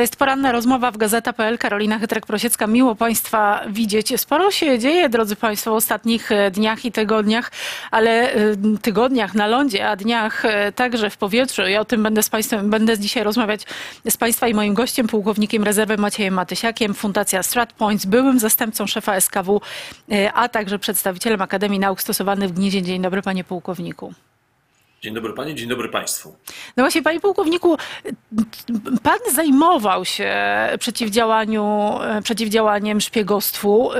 To jest poranna rozmowa w Gazeta.pl. Karolina Chytrek-Prosiecka. Miło Państwa widzieć. Sporo się dzieje, drodzy Państwo, w ostatnich e, dniach i tygodniach, ale e, tygodniach na lądzie, a dniach e, także w powietrzu. Ja o tym będę z Państwem, będę dzisiaj rozmawiać z Państwa i moim gościem, pułkownikiem rezerwy Maciejem Matysiakiem, Fundacja StratPoints, byłym zastępcą szefa SKW, a także przedstawicielem Akademii Nauk Stosowanych w Gnieźnie. Dzień dobry, panie pułkowniku. Dzień dobry panie, dzień dobry państwu. No właśnie, panie pułkowniku, pan zajmował się przeciwdziałaniu, przeciwdziałaniem szpiegostwu.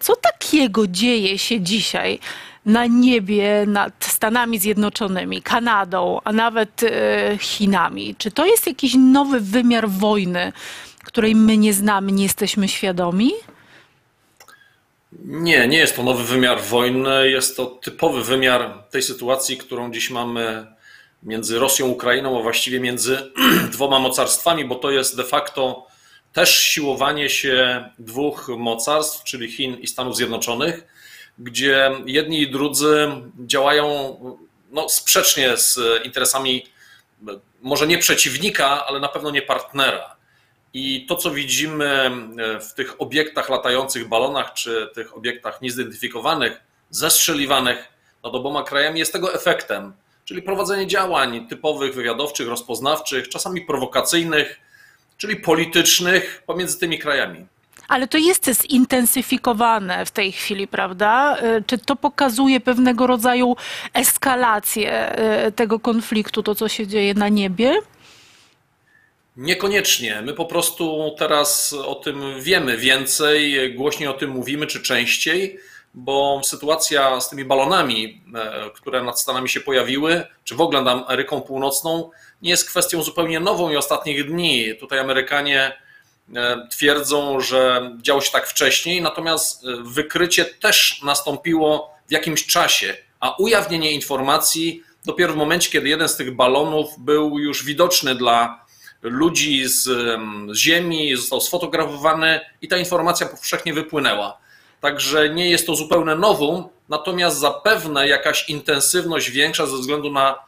Co takiego dzieje się dzisiaj na niebie nad Stanami Zjednoczonymi, Kanadą, a nawet e, Chinami? Czy to jest jakiś nowy wymiar wojny, której my nie znamy, nie jesteśmy świadomi? Nie, nie jest to nowy wymiar wojny, jest to typowy wymiar tej sytuacji, którą dziś mamy między Rosją Ukrainą, a właściwie między dwoma mocarstwami, bo to jest de facto też siłowanie się dwóch mocarstw, czyli Chin i Stanów Zjednoczonych, gdzie jedni i drudzy działają no, sprzecznie z interesami może nie przeciwnika, ale na pewno nie partnera. I to, co widzimy e, w tych obiektach latających balonach, czy tych obiektach niezidentyfikowanych, zestrzeliwanych nad oboma krajami, jest tego efektem, czyli prowadzenie działań typowych, wywiadowczych, rozpoznawczych, czasami prowokacyjnych, czyli politycznych pomiędzy tymi krajami. Ale to jest zintensyfikowane w tej chwili, prawda? E, czy to pokazuje pewnego rodzaju eskalację e, tego konfliktu, to co się dzieje na niebie? Niekoniecznie. My po prostu teraz o tym wiemy więcej, głośniej o tym mówimy, czy częściej, bo sytuacja z tymi balonami, e, które nad Stanami się pojawiły, czy w ogóle nad Ameryką Północną, nie jest kwestią zupełnie nową i ostatnich dni. Tutaj Amerykanie e, twierdzą, że działo się tak wcześniej, natomiast e, wykrycie też nastąpiło w jakimś czasie, a ujawnienie informacji dopiero w momencie, kiedy jeden z tych balonów był już widoczny dla ludzi z, z Ziemi, został sfotografowany i ta informacja powszechnie wypłynęła. Także nie jest to zupełne nowum, natomiast zapewne jakaś intensywność większa ze względu na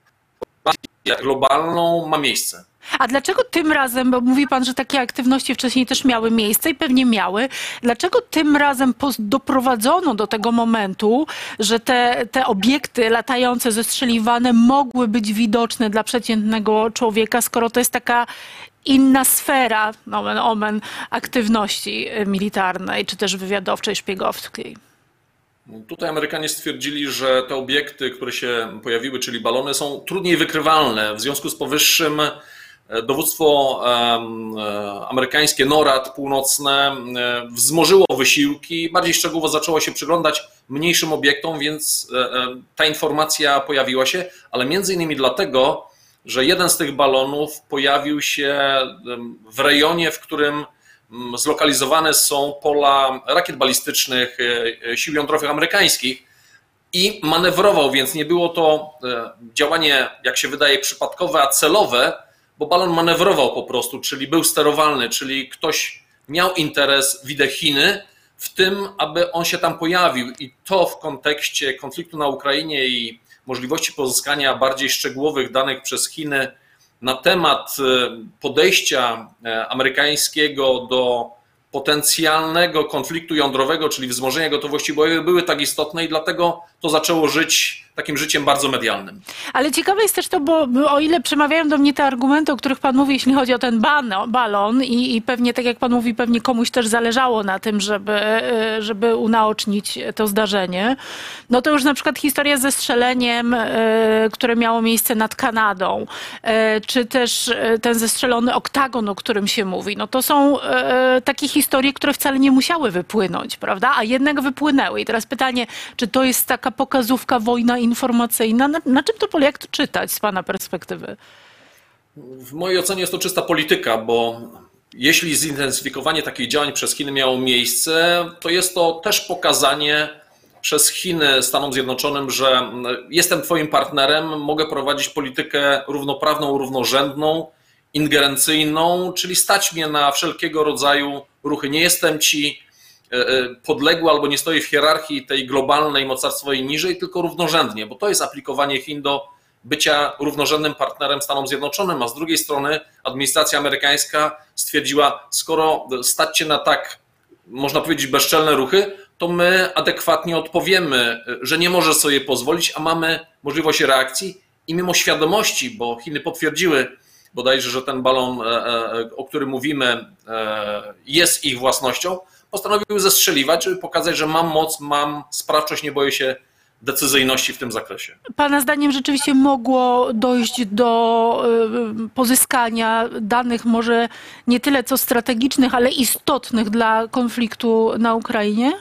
globalną ma miejsce. A dlaczego tym razem, bo mówi pan, że takie aktywności wcześniej też miały miejsce i pewnie miały, dlaczego tym razem doprowadzono do tego momentu, że te, te obiekty latające, zestrzeliwane mogły być widoczne dla przeciętnego człowieka, skoro to jest taka inna sfera, nomen omen, aktywności militarnej, czy też wywiadowczej, szpiegowskiej? Tutaj Amerykanie stwierdzili, że te obiekty, które się pojawiły, czyli balony, są trudniej wykrywalne. W związku z powyższym dowództwo amerykańskie NORAD północne wzmożyło wysiłki, bardziej szczegółowo zaczęło się przyglądać mniejszym obiektom, więc e, e, ta informacja pojawiła się, ale między innymi dlatego, że jeden z tych balonów pojawił się w rejonie, w którym zlokalizowane są pola rakiet balistycznych e, sił jądrowych amerykańskich i manewrował, więc nie było to działanie, jak się wydaje, przypadkowe, a celowe, bo balon manewrował po prostu, czyli był sterowalny, czyli ktoś miał interes, widzę Chiny, w tym, aby on się tam pojawił. I to w kontekście konfliktu na Ukrainie i możliwości pozyskania bardziej szczegółowych danych przez Chiny na temat e, podejścia e, amerykańskiego do potencjalnego konfliktu jądrowego, czyli wzmożenia gotowości bojowej, były tak istotne i dlatego to zaczęło żyć takim życiem bardzo medialnym. Ale ciekawe jest też to, bo o ile przemawiają do mnie te argumenty, o których Pan mówi, jeśli chodzi o ten balon i, i pewnie, tak jak Pan mówi, pewnie komuś też zależało na tym, żeby, e, żeby unaocznić to zdarzenie, no to już na przykład historia ze strzeleniem, e, które miało miejsce nad Kanadą, e, czy też ten zestrzelony oktagon, o którym się mówi, no to są takie historie, które wcale nie musiały wypłynąć, prawda? A jednak wypłynęły. I teraz pytanie, czy to jest taka pokazówka wojna informacyjna. Na, na czym to polega, jak to czytać z Pana perspektywy? W mojej ocenie jest to czysta polityka, bo jeśli zintensyfikowanie takich działań przez Chiny miało miejsce, to jest to też pokazanie przez Chiny Stanom Zjednoczonym, że jestem Twoim partnerem, mogę prowadzić politykę równoprawną, równorzędną, ingerencyjną, czyli stać mnie na wszelkiego rodzaju ruchy. Nie jestem Ci podległy albo nie stoi w hierarchii tej globalnej mocarstwowej niżej, tylko równorzędnie, bo to jest aplikowanie Chin do bycia równorzędnym partnerem Stanom Zjednoczonym, a z drugiej strony administracja amerykańska stwierdziła, skoro stać się na tak, można powiedzieć, bezczelne ruchy, to my adekwatnie odpowiemy, że nie może sobie pozwolić, a mamy możliwość reakcji i mimo świadomości, bo Chiny potwierdziły bodajże, że ten balon, e, e, o którym mówimy, e, jest ich własnością, postanowiły zestrzeliwać, żeby pokazać, że mam moc, mam sprawczość, nie boję się decyzyjności w tym zakresie. Pana zdaniem rzeczywiście mogło dojść do pozyskania danych może nie tyle co strategicznych, ale istotnych dla konfliktu na Ukrainie?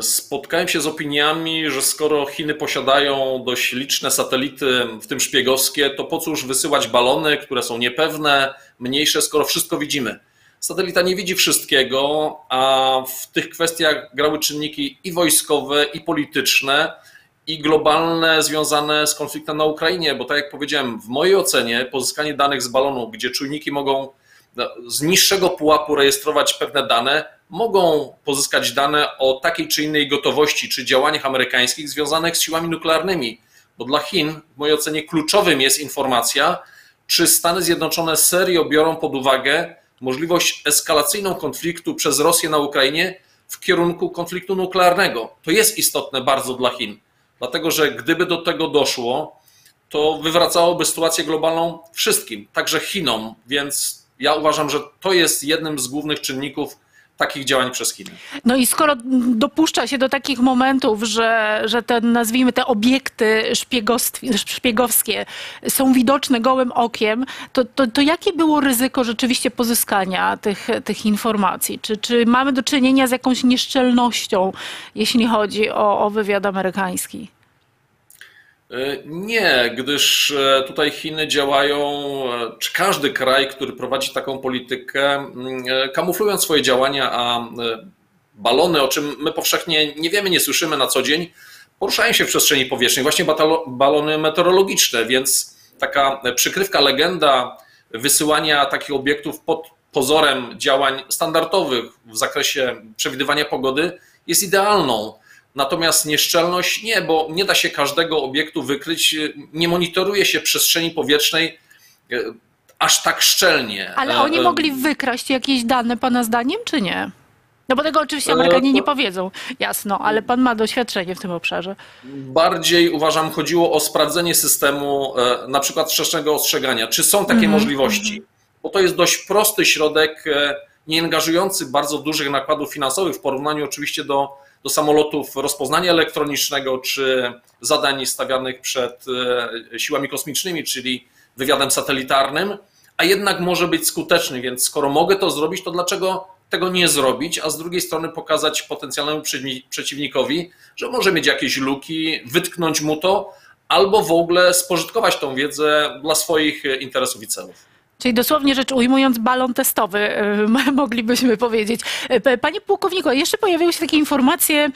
Spotkałem się z opiniami, że skoro Chiny posiadają dość liczne satelity, w tym szpiegowskie, to po cóż wysyłać balony, które są niepewne, mniejsze, skoro wszystko widzimy. Satelita nie widzi wszystkiego, a w tych kwestiach grały czynniki i wojskowe, i polityczne, i globalne związane z konfliktem na Ukrainie, bo tak jak powiedziałem, w mojej ocenie pozyskanie danych z balonu, gdzie czujniki mogą no, z niższego pułapu rejestrować pewne dane, mogą pozyskać dane o takiej czy innej gotowości czy działaniach amerykańskich związanych z siłami nuklearnymi. Bo dla Chin, w mojej ocenie, kluczowym jest informacja, czy Stany Zjednoczone serio biorą pod uwagę możliwość eskalacyjną konfliktu przez Rosję na Ukrainie w kierunku konfliktu nuklearnego. To jest istotne bardzo dla Chin, dlatego że gdyby do tego doszło, to wywracałoby sytuację globalną wszystkim, także Chinom, więc ja uważam, że to jest jednym z głównych czynników takich działań przez Chiny. No i skoro dopuszcza się do takich momentów, że, że te, nazwijmy te obiekty szpiegowskie są widoczne gołym okiem, to, to, to jakie było ryzyko rzeczywiście pozyskania tych, tych informacji? Czy, czy mamy do czynienia z jakąś nieszczelnością, jeśli chodzi o, o wywiad amerykański? E, nie, gdyż e, tutaj Chiny działają, e, czy każdy kraj, który prowadzi taką politykę, kamuflując swoje działania, a balony, o czym my powszechnie nie wiemy, nie słyszymy na co dzień, poruszają się w przestrzeni powietrznej, właśnie balony meteorologiczne, więc taka przykrywka, legenda wysyłania takich obiektów pod pozorem działań standardowych w zakresie przewidywania pogody jest idealną. Natomiast nieszczelność nie, bo nie da się każdego obiektu wykryć, nie monitoruje się przestrzeni powietrznej e, aż tak szczelnie. Ale e, oni e, mogli wykraść jakieś dane, Pana zdaniem, czy nie? No bo tego oczywiście Amerykanie nie powiedzą, jasno, ale Pan ma doświadczenie w tym obszarze. Bardziej uważam, chodziło o sprawdzenie systemu, na przykład wczesnego ostrzegania. Czy są takie mm -hmm. możliwości? Bo to jest dość prosty środek, nie angażujący bardzo dużych nakładów finansowych w porównaniu oczywiście do do samolotów rozpoznania elektronicznego czy zadań stawianych przed e, siłami kosmicznymi, czyli wywiadem satelitarnym, a jednak może być skuteczny, więc skoro mogę to zrobić, to dlaczego tego nie zrobić, a z drugiej strony pokazać potencjalnemu przeciwnikowi, że może mieć jakieś luki, wytknąć mu to, albo w ogóle spożytkować tą wiedzę dla swoich interesów i celów. Czyli dosłownie rzecz ujmując, balon testowy, moglibyśmy powiedzieć. E, panie pułkowniku, jeszcze pojawiły się takie informacje,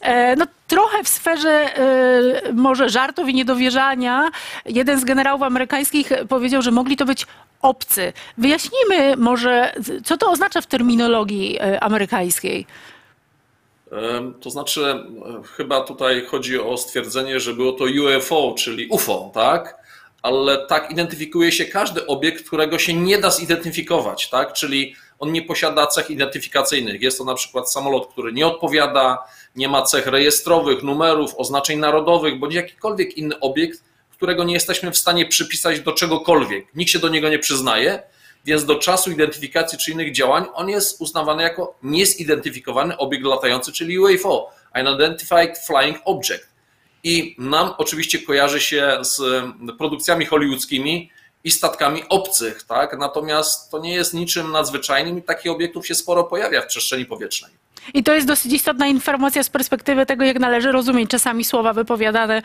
e, no trochę w sferze e, może żartów i niedowierzania. Jeden z generałów amerykańskich powiedział, że mogli to być obcy. Wyjaśnijmy może, co to oznacza w terminologii amerykańskiej. To znaczy, chyba tutaj chodzi o stwierdzenie, że było to UFO, czyli UFO, tak? Ale tak identyfikuje się każdy obiekt, którego się nie da zidentyfikować, tak? Czyli on nie posiada cech identyfikacyjnych. Jest to na przykład samolot, który nie odpowiada, nie ma cech rejestrowych, numerów, oznaczeń narodowych, bądź jakikolwiek inny obiekt, którego nie jesteśmy w stanie przypisać do czegokolwiek. Nikt się do niego nie przyznaje, więc do czasu identyfikacji czy innych działań on jest uznawany jako niezidentyfikowany obiekt latający, czyli UFO, Unidentified Flying Object i nam oczywiście kojarzy się z produkcjami hollywoodzkimi i statkami obcych, tak? Natomiast to nie jest niczym nadzwyczajnym i takich obiektów się sporo pojawia w przestrzeni powietrznej. I to jest dosyć istotna informacja z perspektywy tego, jak należy rozumieć czasami słowa wypowiadane e,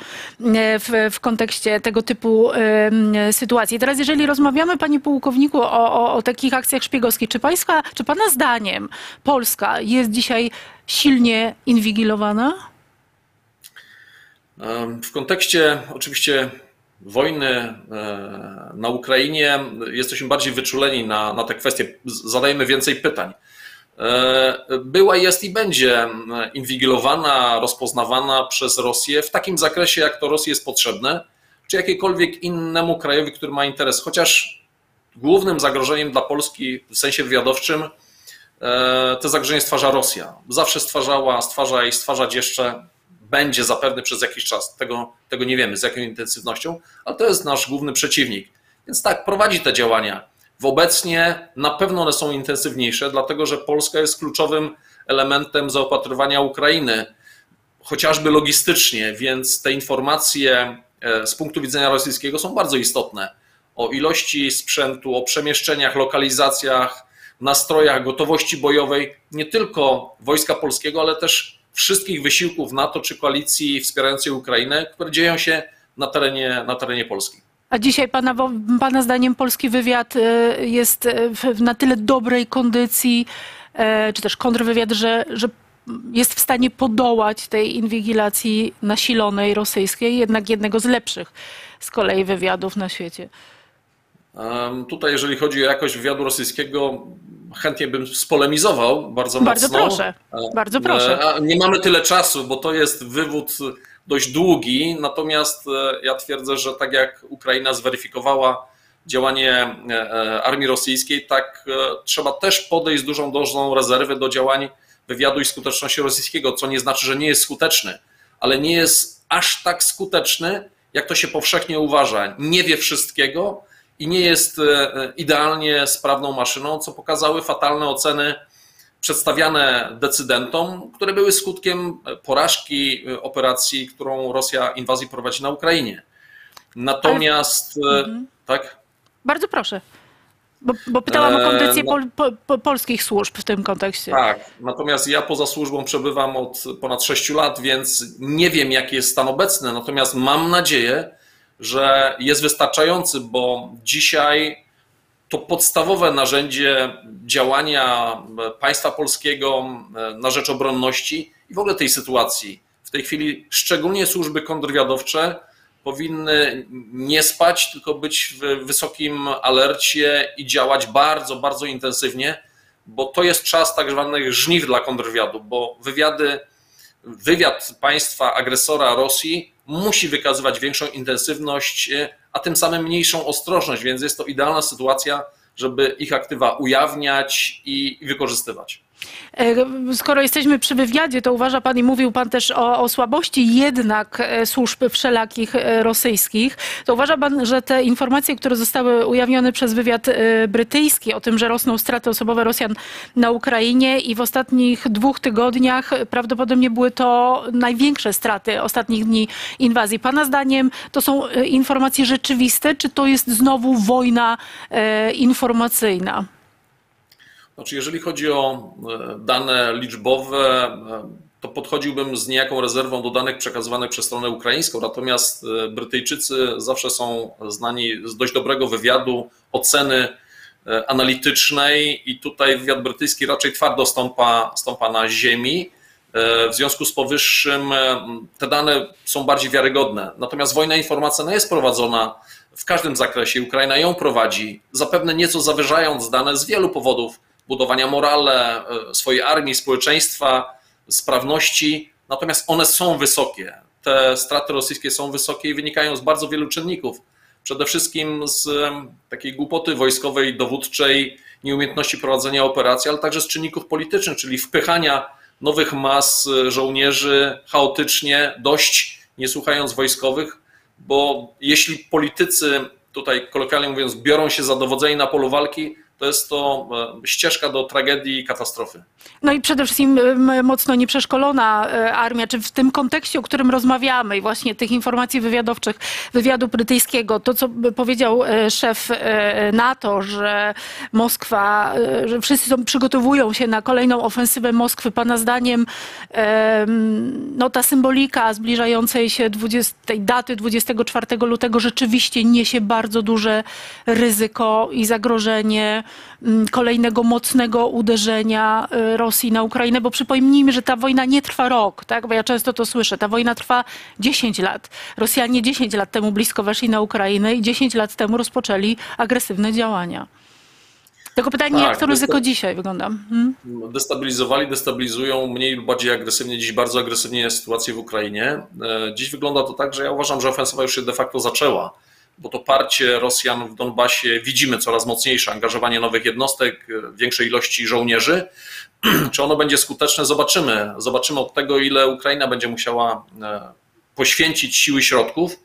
w, w kontekście tego typu y, sytuacji. Teraz, jeżeli rozmawiamy, panie pułkowniku, o, o, o takich akcjach szpiegowskich, czy, pańska, czy pana zdaniem Polska jest dzisiaj silnie inwigilowana? W kontekście oczywiście wojny e, na Ukrainie jesteśmy bardziej wyczuleni na, na te kwestie, zadajemy więcej pytań. była, jest i będzie inwigilowana, rozpoznawana przez Rosję w takim zakresie, jak to Rosji jest potrzebne, czy jakiekolwiek innemu krajowi, który ma interes. Chociaż głównym zagrożeniem dla Polski w sensie wywiadowczym to zagrożenie stwarza Rosja. Zawsze stwarzała, stwarza i stwarzać jeszcze będzie zapewne przez jakiś czas. Tego, tego nie wiemy z jaką intensywnością, ale to jest nasz główny przeciwnik. Więc tak, prowadzi te działania. Obecnie na pewno one są intensywniejsze, dlatego że Polska jest kluczowym elementem zaopatrywania Ukrainy, chociażby logistycznie, więc te informacje e, z punktu widzenia rosyjskiego są bardzo istotne. O ilości sprzętu, o przemieszczeniach, lokalizacjach, nastrojach, gotowości bojowej nie tylko wojska polskiego, ale też wszystkich wysiłków NATO czy koalicji wspierającej Ukrainę, które dzieją się na terenie, na terenie Polski. A dzisiaj pana, pana zdaniem polski wywiad e, jest w na tyle dobrej kondycji, e, czy też kontrwywiad, że, że jest w stanie podołać tej inwigilacji nasilonej rosyjskiej, jednak jednego z lepszych z kolei wywiadów na świecie. Tutaj, jeżeli chodzi o jakość wywiadu rosyjskiego, chętnie bym spolemizował bardzo, bardzo mocno. Proszę, bardzo proszę. Nie mamy tyle czasu, bo to jest wywód dość długi, natomiast e, ja twierdzę, że tak jak Ukraina zweryfikowała działanie e, e, armii rosyjskiej, tak trzeba też podejść z dużą dozą rezerwy do działań wywiadu i skuteczności rosyjskiego, co nie znaczy, że nie jest skuteczny, ale nie jest aż tak skuteczny, jak to się powszechnie uważa. Nie wie wszystkiego i nie jest idealnie sprawną maszyną, co pokazały fatalne oceny przedstawiane decydentom, które były skutkiem porażki operacji, którą Rosja inwazji prowadzi na Ukrainie. Natomiast, Ale... Mhm. tak? Bardzo proszę. Bo, bo pytałam o e, kondycję no, pol, po, polskich służb w tym kontekście. Tak, natomiast ja poza służbą przebywam od ponad 6 lat, więc nie wiem, jaki jest stan obecny. Natomiast mam nadzieję, że jest wystarczający, bo dzisiaj to podstawowe narzędzie działania państwa polskiego e, na rzecz obronności i w ogóle tej sytuacji. W tej chwili szczególnie służby kontrwywiadowcze powinny nie spać, tylko być w wysokim alercie i działać bardzo, bardzo intensywnie, bo to jest czas tak zwanych żniw dla kontrwywiadu, bo wywiady, wywiad państwa agresora Rosji musi wykazywać większą intensywność a tym samym mniejszą ostrożność, więc jest to idealna sytuacja, żeby ich aktywa ujawniać i wykorzystywać. E, skoro jesteśmy przy wywiadzie, to uważa Pan i mówił Pan też o, o, słabości jednak e, służb wszelakich e, rosyjskich, to uważa Pan, że te informacje, które zostały ujawnione przez wywiad brytyjski o tym, że rosną straty osobowe Rosjan na Ukrainie i w ostatnich dwóch tygodniach prawdopodobnie były to największe straty ostatnich dni inwazji. Pana zdaniem to są informacje rzeczywiste, czy to jest znowu wojna informacyjna? Znaczy, jeżeli chodzi o e, dane liczbowe, e, to podchodziłbym z niejaką rezerwą do danych przekazywanych przez stronę ukraińską, natomiast e, Brytyjczycy zawsze są znani z dość dobrego wywiadu, oceny analitycznej i tutaj wywiad brytyjski raczej twardo stąpa, stąpa na ziemi. W związku z powyższym te dane są bardziej wiarygodne. Natomiast wojna informacyjna jest prowadzona w każdym zakresie. Ukraina ją prowadzi, zapewne nieco zawyżając dane z wielu powodów budowania morale e, swojej armii, społeczeństwa, sprawności, natomiast one są wysokie. Te straty rosyjskie są wysokie i wynikają z bardzo wielu czynników. Przede wszystkim z takiej głupoty wojskowej, dowódczej, nieumiejętności prowadzenia operacji, ale także z czynników politycznych, czyli wpychania nowych mas e, żołnierzy chaotycznie, dość nie słuchając wojskowych, bo jeśli politycy, tutaj kolokwialnie mówiąc, biorą się za dowodzenie na polu walki, to jest to e, ścieżka do tragedii i katastrofy. No i przede wszystkim mocno nieprzeszkolona e, armia, czy w tym kontekście, o którym rozmawiamy i właśnie tych informacji wywiadowczych wywiadu brytyjskiego, to co powiedział e, szef NATO, że Moskwa, że wszyscy są, przygotowują się na kolejną ofensywę Moskwy, pana zdaniem no ta symbolika zbliżającej się 20, tej daty 24 lutego rzeczywiście niesie bardzo duże ryzyko i zagrożenie kolejnego mocnego uderzenia y, Rosji na Ukrainę, bo przypomnijmy, że ta wojna nie trwa rok, tak? bo ja często to słyszę, ta wojna trwa 10 lat. Rosjanie 10 lat temu blisko weszli na Ukrainę i 10 lat temu rozpoczęli agresywne działania. Tylko pytanie, Tak, jak to ryzyko dzisiaj wygląda? Hmm? Destabilizowali, destabilizują mniej lub bardziej agresywnie, dziś bardzo agresywnie jest sytuacja w Ukrainie. E, Dziś wygląda to tak, że ja uważam, że ofensywa już się de facto zaczęła, bo to parcie Rosjan w Donbasie widzimy coraz mocniejsze, angażowanie nowych jednostek, e, większej ilości żołnierzy. Czy ono będzie skuteczne, zobaczymy. Zobaczymy od tego, ile Ukraina będzie musiała e, poświęcić siły środków.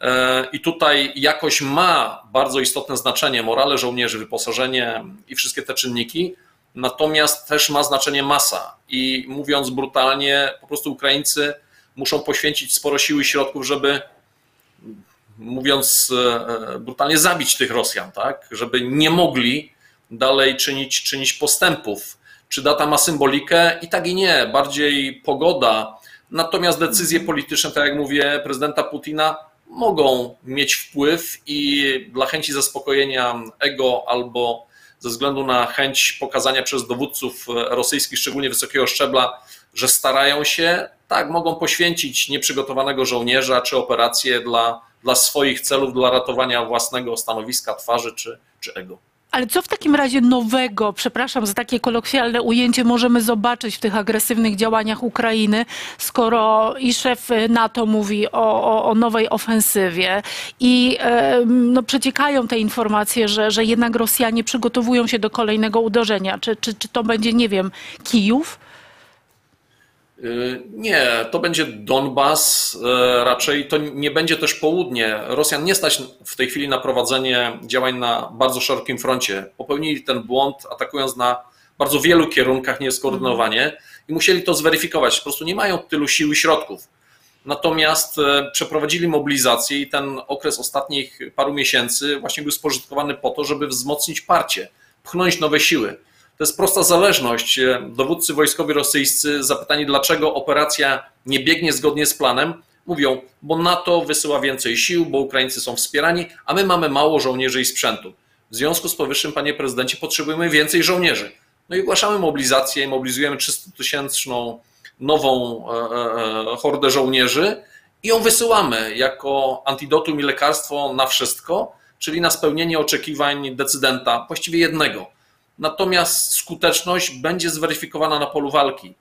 E, I tutaj jakoś ma bardzo istotne znaczenie morale żołnierzy, wyposażenie i wszystkie te czynniki, natomiast też ma znaczenie masa. I mówiąc brutalnie, po prostu Ukraińcy muszą poświęcić sporo siły i środków, żeby, mówiąc e, brutalnie, zabić tych Rosjan, tak? Żeby nie mogli dalej czynić, czynić postępów. Czy data ma symbolikę? I tak i nie. Bardziej pogoda. Natomiast decyzje polityczne, tak jak mówię, prezydenta Putina mogą mieć wpływ i dla chęci zaspokojenia ego albo ze względu na chęć pokazania przez dowódców rosyjskich, szczególnie wysokiego szczebla, że starają się, tak, mogą poświęcić nieprzygotowanego żołnierza czy operację dla, dla swoich celów, dla ratowania własnego stanowiska, twarzy czy, czy ego. Ale co w takim razie nowego, przepraszam za takie kolokwialne ujęcie, możemy zobaczyć w tych agresywnych działaniach Ukrainy, skoro i szef NATO mówi o, o, o nowej ofensywie i no, przeciekają te informacje, że, że jednak Rosjanie przygotowują się do kolejnego uderzenia. Czy, czy, czy to będzie, nie wiem, Kijów? Yy, Nie, to będzie Donbas, yy, raczej to nie będzie też południe. Rosjan nie stać w tej chwili na prowadzenie działań na bardzo szerokim froncie. Popełnili ten błąd, atakując na bardzo wielu kierunkach nieskoordynowanie i musieli to zweryfikować. Po prostu nie mają tylu sił i środków. Natomiast e, przeprowadzili mobilizację i ten okres ostatnich paru miesięcy właśnie był spożytkowany po to, żeby wzmocnić parcie, pchnąć nowe siły. To jest prosta zależność. Dowódcy wojskowi rosyjscy, zapytani dlaczego operacja nie biegnie zgodnie z planem, mówią, bo NATO wysyła więcej sił, bo Ukraińcy są wspierani, a my mamy mało żołnierzy i sprzętu. W związku z powyższym, panie prezydencie, potrzebujemy więcej żołnierzy. No i ogłaszamy mobilizację, mobilizujemy 300-tysięczną nową e, e, hordę żołnierzy i ją wysyłamy jako antidotum i lekarstwo na wszystko, czyli na spełnienie oczekiwań decydenta, właściwie jednego. Natomiast skuteczność będzie zweryfikowana na polu walki.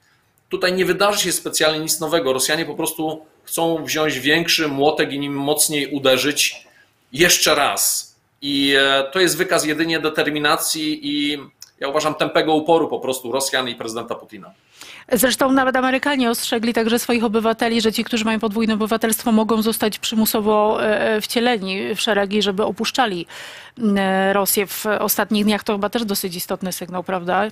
Tutaj nie wydarzy się specjalnie nic nowego. Rosjanie po prostu chcą wziąć większy młotek i nim mocniej uderzyć jeszcze raz. I e, to jest wykaz jedynie determinacji i ja uważam tępego uporu po prostu Rosjan i prezydenta Putina. Zresztą nawet Amerykanie ostrzegli także swoich obywateli, że ci, którzy mają podwójne obywatelstwo, mogą zostać przymusowo e, wcieleni w szeregi, żeby opuszczali e, Rosję w ostatnich dniach. To chyba też dosyć istotny sygnał, prawda?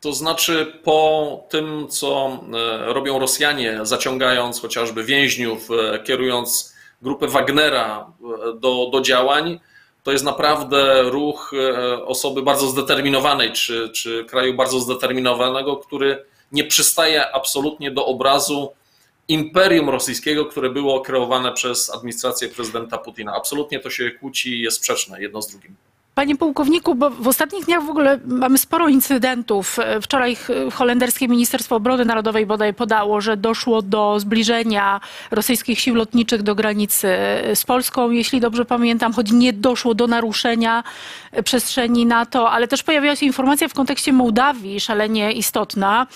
To znaczy, po tym, co e, robią Rosjanie, zaciągając chociażby więźniów, kierując grupę Wagnera do, do działań, to jest naprawdę ruch osoby bardzo zdeterminowanej, czy, czy kraju bardzo zdeterminowanego, który nie przystaje absolutnie do obrazu imperium rosyjskiego, które było kreowane przez administrację prezydenta Putina. Absolutnie to się kłóci i jest sprzeczne jedno z drugim. Panie pułkowniku, bo w ostatnich dniach w ogóle mamy sporo incydentów. Wczoraj holenderskie Ministerstwo Obrony Narodowej bodaj podało, że doszło do zbliżenia rosyjskich sił lotniczych do granicy z Polską, jeśli dobrze pamiętam, choć nie doszło do naruszenia przestrzeni NATO, ale też pojawiła się informacja w kontekście Mołdawii, szalenie istotna.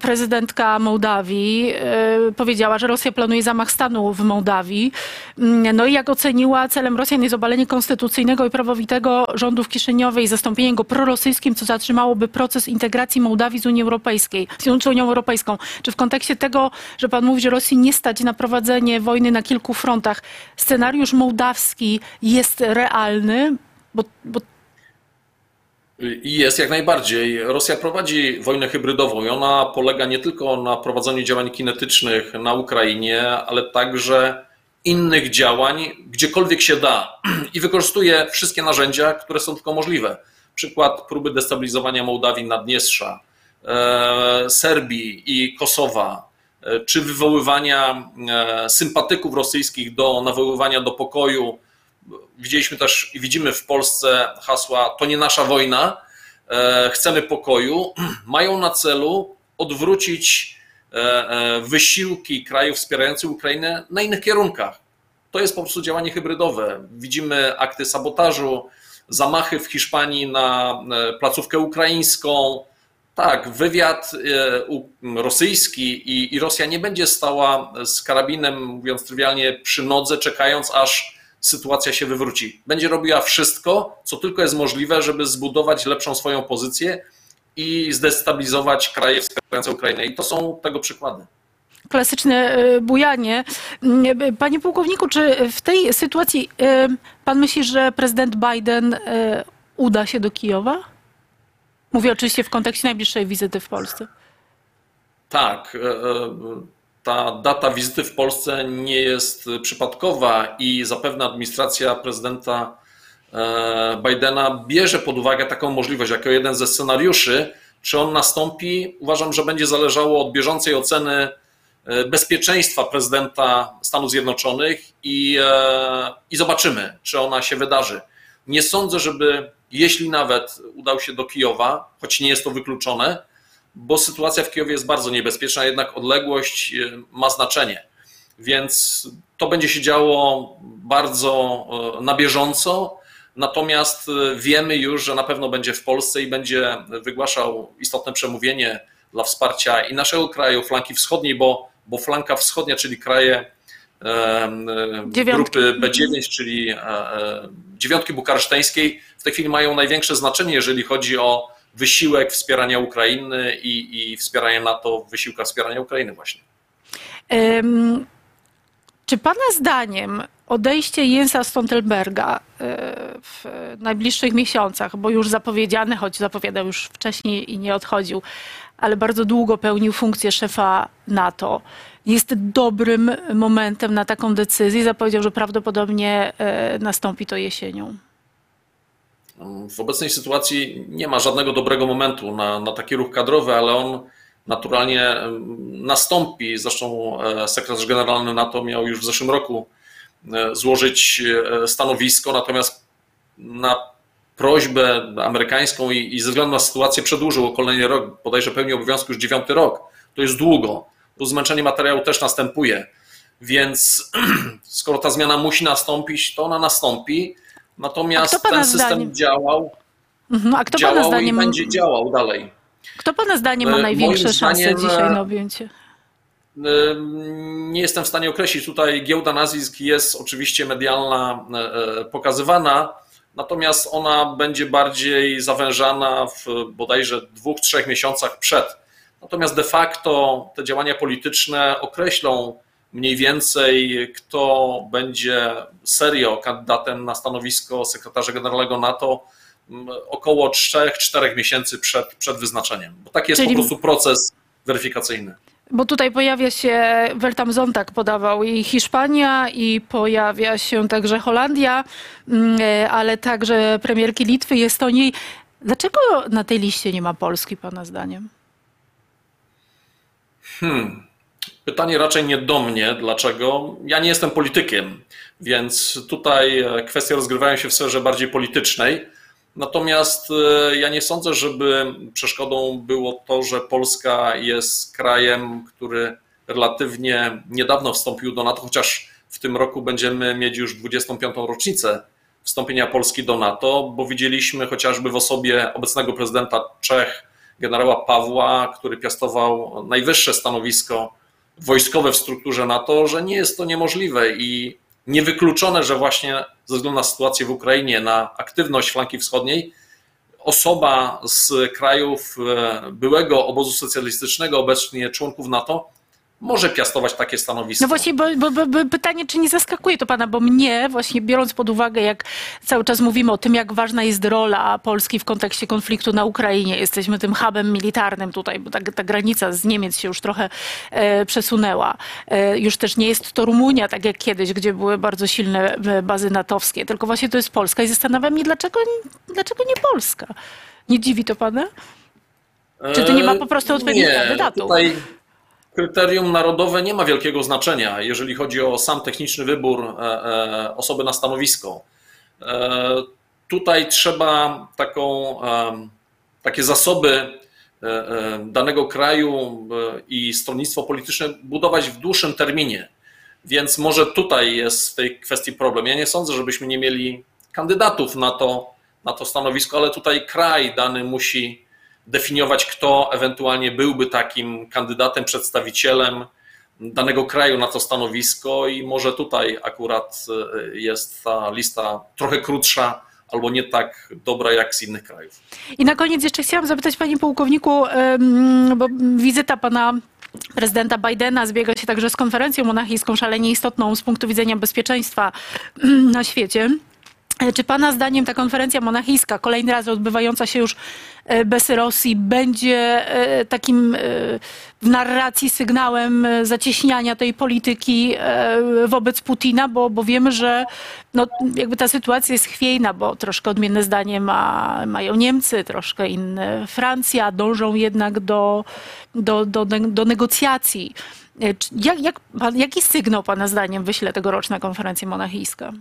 Prezydentka Mołdawii powiedziała, że Rosja planuje zamach stanu w Mołdawii. No i jak oceniła, celem Rosjan jest obalenie konstytucyjnego i prawowitego rządu w Kiszyniowie i zastąpienie go prorosyjskim, co zatrzymałoby proces integracji Mołdawii z Unią Europejskiej, z Unią Europejską. Czy w kontekście tego, że pan mówi, że Rosji nie stać na prowadzenie wojny na kilku frontach, scenariusz mołdawski jest realny? Bo, bo i jest jak najbardziej. Rosja prowadzi wojnę hybrydową i ona polega nie tylko na prowadzeniu działań kinetycznych na Ukrainie, ale także innych działań, gdziekolwiek się da i wykorzystuje wszystkie narzędzia, które są tylko możliwe. Przykład próby destabilizowania Mołdawii, Naddniestrza, e, Serbii i Kosowa, e, czy wywoływania e, sympatyków rosyjskich do nawoływania do pokoju. Widzieliśmy też i widzimy w Polsce hasła to nie nasza wojna, chcemy pokoju, mają na celu odwrócić wysiłki krajów wspierających Ukrainę na innych kierunkach. To jest po prostu działanie hybrydowe. Widzimy akty sabotażu, zamachy w Hiszpanii na placówkę ukraińską. Tak, wywiad rosyjski i, i Rosja nie będzie stała z karabinem, mówiąc trywialnie, przy nodze, czekając aż sytuacja się wywróci. Będzie robiła wszystko, co tylko jest możliwe, żeby zbudować lepszą swoją pozycję i zdestabilizować kraje wspierające Ukrainę. I to są tego przykłady klasyczne e, bujanie. Mm, panie pułkowniku, czy w tej sytuacji e, pan myśli, że prezydent Biden e, uda się do Kijowa? Mówię oczywiście w kontekście najbliższej wizyty w Polsce. Tak. Ta data wizyty w Polsce nie jest przypadkowa i zapewne administracja prezydenta Bidena bierze pod uwagę taką możliwość jako jeden ze scenariuszy. Czy on nastąpi? Uważam, że będzie zależało od bieżącej oceny E, bezpieczeństwa prezydenta Stanów Zjednoczonych i, e, i zobaczymy, czy ona się wydarzy. Nie sądzę, żeby jeśli nawet udał się do Kijowa, choć nie jest to wykluczone, bo sytuacja w Kijowie jest bardzo niebezpieczna, jednak odległość e, ma znaczenie. Więc to będzie się działo bardzo na bieżąco. Natomiast wiemy już, że na pewno będzie w Polsce i będzie wygłaszał istotne przemówienie dla wsparcia i naszego kraju, flanki wschodniej, bo bo flanka wschodnia, czyli kraje Dziewiątki. grupy B9, czyli e, e, dziewiątki bukareszteńskiej, w tej chwili mają największe znaczenie, jeżeli chodzi o wysiłek wspierania Ukrainy i, i wspierania NATO w wysiłkach wspierania Ukrainy właśnie. Um, czy Pana zdaniem odejście Jensa Stoltenberga e, w najbliższych miesiącach, bo już zapowiedziane, choć zapowiadał już wcześniej i nie odchodził, ale bardzo długo pełnił funkcję szefa NATO, jest dobrym momentem na taką decyzję. Zapowiedział, że prawdopodobnie e, nastąpi to jesienią. W obecnej sytuacji nie ma żadnego dobrego momentu na, na taki ruch kadrowy, ale on naturalnie nastąpi. Zresztą e, sekretarz generalny NATO miał już w zeszłym roku złożyć stanowisko, natomiast na prośbę amerykańską i, i ze względu na sytuację przedłużył o kolejny rok, bodajże pełni obowiązku już dziewiąty rok. To jest długo. Tu zmęczenie materiału też następuje. Więc skoro ta zmiana musi nastąpić, to ona nastąpi. Natomiast ten system zdaniem? działał. Mhm. A kto działał pana zdaniem i będzie działał dalej. Kto pana zdaniem ma e, największe szanse zdaniem, dzisiaj na objęcie? E, nie jestem w stanie określić. Tutaj giełda nazwisk jest oczywiście medialna e, pokazywana natomiast ona będzie bardziej zawężana w bodajże dwóch, trzech miesiącach przed. Natomiast de facto te działania polityczne określą mniej więcej, kto będzie serio kandydatem na stanowisko sekretarza generalnego NATO około 3-4 miesięcy przed, przed wyznaczeniem. Bo taki jest Czyli... po prostu proces weryfikacyjny. Bo tutaj pojawia się, Weltam Zontak podawał i Hiszpania, i pojawia się także Holandia, mm, ale także premierki Litwy i Estonii. Dlaczego na tej liście nie ma Polski, Pana zdaniem? Hmm. Pytanie raczej nie do mnie. Dlaczego? Ja nie jestem politykiem, więc tutaj kwestie rozgrywają się w sferze bardziej politycznej. Natomiast e, ja nie sądzę, żeby przeszkodą było to, że Polska jest krajem, który relatywnie niedawno wstąpił do NATO, chociaż w tym roku będziemy mieć już 25. rocznicę wstąpienia Polski do NATO, bo widzieliśmy chociażby w osobie obecnego prezydenta Czech, generała Pawła, który piastował najwyższe stanowisko wojskowe w strukturze NATO, że nie jest to niemożliwe i niewykluczone, że właśnie ze względu na sytuację w Ukrainie, na aktywność flanki wschodniej, osoba z krajów e, byłego obozu socjalistycznego, obecnie członków NATO, może piastować takie stanowisko. No właśnie, bo, bo, bo, pytanie, czy nie zaskakuje to pana, bo mnie właśnie biorąc pod uwagę, jak cały czas mówimy o tym, jak ważna jest rola Polski w kontekście konfliktu na Ukrainie, jesteśmy tym hubem militarnym tutaj, bo ta, ta granica z Niemiec się już trochę e, przesunęła. E, już też nie jest to Rumunia, tak jak kiedyś, gdzie były bardzo silne e, bazy natowskie, tylko właśnie to jest Polska i zastanawiam się, dlaczego, dlaczego nie Polska? Nie dziwi to pana? Czy to nie ma po prostu odpowiednich kandydatów? Tutaj kryterium narodowe nie ma wielkiego znaczenia, jeżeli chodzi o sam techniczny wybór e, e, osoby na stanowisko. E, tutaj trzeba taką, takie zasoby danego kraju i stronnictwo polityczne budować w dłuższym terminie. Więc może tutaj jest w tej kwestii problem. Ja nie sądzę, żebyśmy nie mieli kandydatów na to, na to stanowisko, ale tutaj kraj dany musi definiować, kto ewentualnie byłby takim kandydatem, przedstawicielem danego kraju na to stanowisko i może tutaj akurat e, jest ta lista trochę krótsza albo nie tak dobra jak z innych krajów. I na koniec jeszcze chciałam zapytać panie pułkowniku, bo wizyta pana prezydenta Bidena zbiega się także z konferencją monachijską, szalenie istotną z punktu widzenia bezpieczeństwa na świecie. E, Czy Pana zdaniem ta konferencja monachijska, kolejny raz odbywająca się już bez Rosji, będzie e, takim e, w narracji sygnałem e, zacieśniania tej polityki e, wobec Putina, bo, bo wiemy, że no, jakby ta sytuacja jest chwiejna, bo troszkę odmienne zdanie ma, mają Niemcy, troszkę inne Francja, dążą jednak do, do, do, do negocjacji. E, Jak, jak, jaki sygnał Pana zdaniem wyśle tegoroczna konferencja monachijska?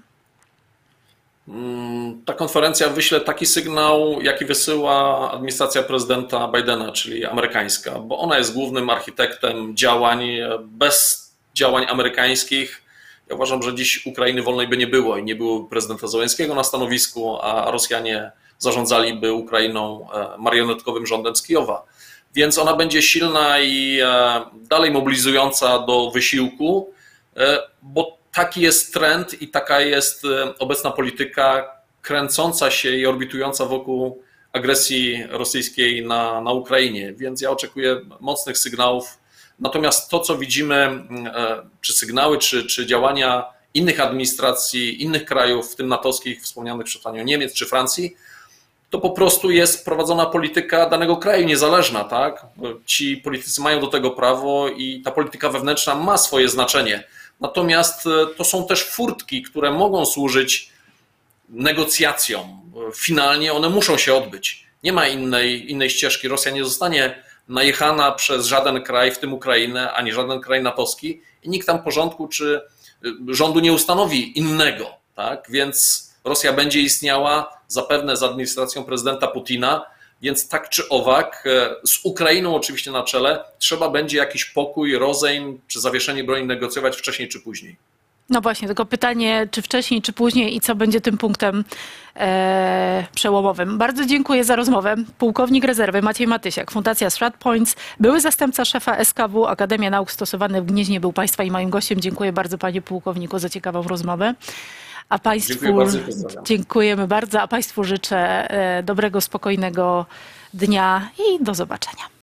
Mm, Ta konferencja wyśle taki sygnał, jaki wysyła administracja prezydenta Bidena, czyli amerykańska, bo ona jest głównym architektem działań. Bez działań amerykańskich, ja uważam, że dziś Ukrainy wolnej by nie było i nie było prezydenta Załęckiego na stanowisku, a Rosjanie zarządzaliby Ukrainą e, marionetkowym rządem z Kijowa. Więc ona będzie silna i e, dalej mobilizująca do wysiłku, e, bo taki jest trend i taka jest e, obecna polityka kręcąca się i orbitująca wokół agresji rosyjskiej na, na Ukrainie. Więc ja oczekuję mocnych sygnałów. Natomiast to, co widzimy, e, czy sygnały, czy, czy działania innych administracji, innych krajów, w tym natowskich, wspomnianych przed panią Niemiec czy Francji, to po prostu jest prowadzona polityka danego kraju niezależna, tak? Ci politycy mają do tego prawo i ta polityka wewnętrzna ma swoje znaczenie. Natomiast e, to są też furtki, które mogą służyć negocjacjom. Finalnie one muszą się odbyć. Nie ma innej, innej ścieżki. Rosja nie zostanie najechana przez żaden kraj, w tym Ukrainę, ani żaden kraj natowski i nikt tam porządku czy y, rządu nie ustanowi innego. Tak? Więc Rosja będzie istniała zapewne z administracją prezydenta Putina, więc tak czy owak, e, z Ukrainą oczywiście na czele, trzeba będzie jakiś pokój, rozejm czy zawieszenie broni negocjować wcześniej czy później. No właśnie, tylko pytanie, czy wcześniej, czy później i co będzie tym punktem e, przełomowym. Bardzo dziękuję za rozmowę. Pułkownik rezerwy Maciej Matysiak, Fundacja StratPoints, były zastępca szefa SKW, Akademia Nauk Stosowanych w Gnieźnie, był Państwa i moim gościem. Dziękuję bardzo Panie Pułkowniku za ciekawą rozmowę. A Państwu Dziękuję bardzo dziękujemy bardzo, a Państwu życzę e, dobrego, spokojnego dnia i do zobaczenia.